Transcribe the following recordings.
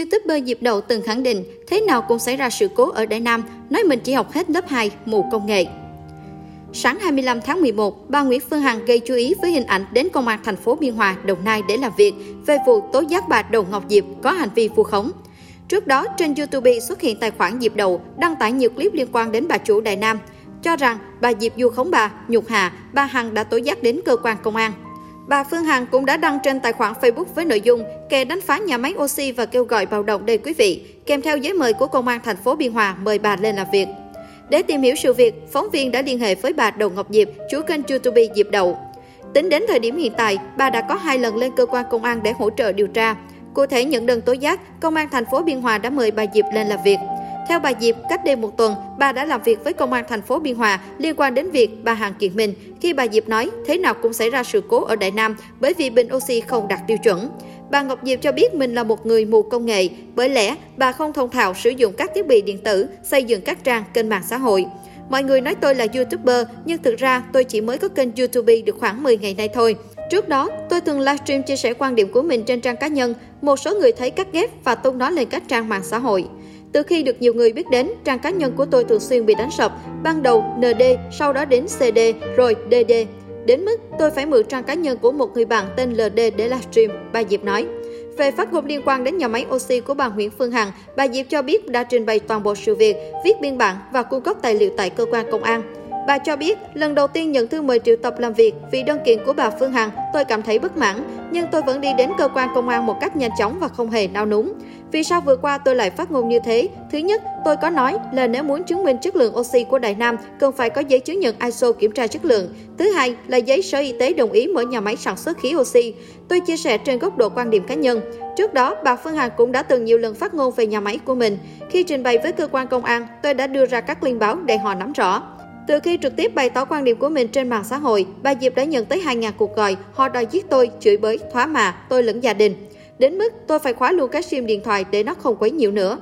YouTuber Diệp Đầu từng khẳng định thế nào cũng xảy ra sự cố ở Đại Nam, nói mình chỉ học hết lớp 2, mù công nghệ. Sáng 25 tháng 11, bà Nguyễn Phương Hằng gây chú ý với hình ảnh đến công an thành phố Biên Hòa, Đồng Nai để làm việc về vụ tố giác bà Đầu Ngọc Diệp có hành vi vu khống. Trước đó, trên YouTube xuất hiện tài khoản Diệp Đầu đăng tải nhiều clip liên quan đến bà chủ Đại Nam, cho rằng bà Diệp vu khống bà, nhục hạ, bà Hằng đã tố giác đến cơ quan công an. Bà Phương Hằng cũng đã đăng trên tài khoản Facebook với nội dung kè đánh phá nhà máy oxy và kêu gọi bạo động đây quý vị, kèm theo giấy mời của công an thành phố Biên Hòa mời bà lên làm việc. Để tìm hiểu sự việc, phóng viên đã liên hệ với bà Đậu Ngọc Diệp, chủ kênh YouTube Diệp Đậu. Tính đến thời điểm hiện tại, bà đã có hai lần lên cơ quan công an để hỗ trợ điều tra. Cụ thể nhận đơn tố giác, công an thành phố Biên Hòa đã mời bà Diệp lên làm việc. Theo bà Diệp, cách đây một tuần, bà đã làm việc với công an thành phố Biên Hòa liên quan đến việc bà Hàng kiện mình khi bà Diệp nói thế nào cũng xảy ra sự cố ở Đại Nam bởi vì bình oxy không đạt tiêu chuẩn. Bà Ngọc Diệp cho biết mình là một người mù công nghệ, bởi lẽ bà không thông thạo sử dụng các thiết bị điện tử, xây dựng các trang kênh mạng xã hội. Mọi người nói tôi là YouTuber, nhưng thực ra tôi chỉ mới có kênh YouTube được khoảng 10 ngày nay thôi. Trước đó, tôi thường livestream chia sẻ quan điểm của mình trên trang cá nhân. Một số người thấy cắt ghép và tung nó lên các trang mạng xã hội. Từ khi được nhiều người biết đến, trang cá nhân của tôi thường xuyên bị đánh sập. Ban đầu ND, sau đó đến CD, rồi DD. Đến mức tôi phải mượn trang cá nhân của một người bạn tên LD để livestream, bà Diệp nói. Về phát ngôn liên quan đến nhà máy oxy của bà Nguyễn Phương Hằng, bà Diệp cho biết đã trình bày toàn bộ sự việc, viết biên bản và cung cấp tài liệu tại cơ quan công an. Bà cho biết, lần đầu tiên nhận thư mời triệu tập làm việc vì đơn kiện của bà Phương Hằng, tôi cảm thấy bất mãn, nhưng tôi vẫn đi đến cơ quan công an một cách nhanh chóng và không hề nao núng. Vì sao vừa qua tôi lại phát ngôn như thế? Thứ nhất, tôi có nói là nếu muốn chứng minh chất lượng oxy của Đại Nam, cần phải có giấy chứng nhận ISO kiểm tra chất lượng. Thứ hai là giấy Sở Y tế đồng ý mở nhà máy sản xuất khí oxy. Tôi chia sẻ trên góc độ quan điểm cá nhân. Trước đó, bà Phương Hằng cũng đã từng nhiều lần phát ngôn về nhà máy của mình. Khi trình bày với cơ quan công an, tôi đã đưa ra các liên báo để họ nắm rõ. Từ khi trực tiếp bày tỏ quan điểm của mình trên mạng xã hội, bà Diệp đã nhận tới 2.000 cuộc gọi, họ đòi giết tôi, chửi bới, thoá mạ, tôi lẫn gia đình. Đến mức tôi phải khóa luôn cái sim điện thoại để nó không quấy nhiễu nữa.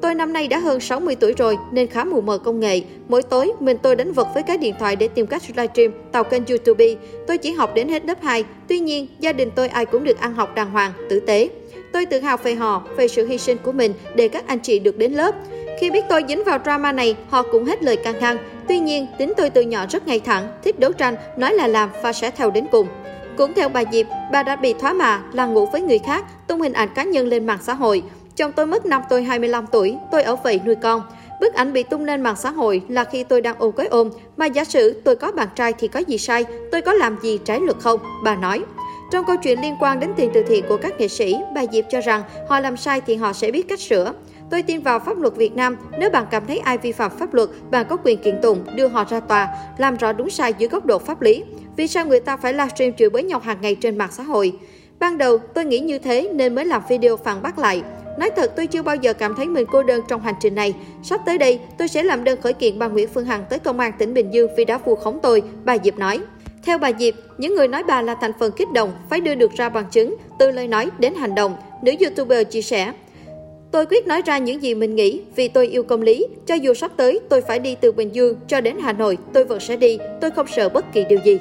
Tôi năm nay đã hơn 60 tuổi rồi nên khá mù mờ công nghệ. Mỗi tối, mình tôi đánh vật với cái điện thoại để tìm cách livestream, tạo kênh YouTube. Tôi chỉ học đến hết lớp 2. Tuy nhiên, gia đình tôi ai cũng được ăn học đàng hoàng, tử tế. Tôi tự hào về họ, về sự hy sinh của mình để các anh chị được đến lớp. Khi biết tôi dính vào drama này, họ cũng hết lời can ngăn. Tuy nhiên, tính tôi từ nhỏ rất ngay thẳng, thích đấu tranh, nói là làm và sẽ theo đến cùng. Cũng theo bà Diệp, bà đã bị thoá mạ là ngủ với người khác, tung hình ảnh cá nhân lên mạng xã hội. Chồng tôi mất năm tôi 25 tuổi, tôi ở vậy nuôi con. Bức ảnh bị tung lên mạng xã hội là khi tôi đang ôm cái ôm, mà giả sử tôi có bạn trai thì có gì sai, tôi có làm gì trái luật không? Bà nói. Trong câu chuyện liên quan đến tiền từ thiện của các nghệ sĩ, bà Diệp cho rằng họ làm sai thì họ sẽ biết cách sửa. Tôi tin vào pháp luật Việt Nam, nếu bạn cảm thấy ai vi phạm pháp luật, bạn có quyền kiện tụng, đưa họ ra tòa, làm rõ đúng sai dưới góc độ pháp lý. Vì sao người ta phải livestream chửi bới nhau hàng ngày trên mạng xã hội? Ban đầu, tôi nghĩ như thế nên mới làm video phản bác lại. Nói thật, tôi chưa bao giờ cảm thấy mình cô đơn trong hành trình này. Sắp tới đây, tôi sẽ làm đơn khởi kiện bà Nguyễn Phương Hằng tới công an tỉnh Bình Dương vì đã vu khống tôi, bà Diệp nói. Theo bà Diệp, những người nói bà là thành phần kích động phải đưa được ra bằng chứng, từ lời nói đến hành động. Nữ YouTuber chia sẻ, Tôi quyết nói ra những gì mình nghĩ vì tôi yêu công lý. Cho dù sắp tới tôi phải đi từ Bình Dương cho đến Hà Nội, tôi vẫn sẽ đi. Tôi không sợ bất kỳ điều gì.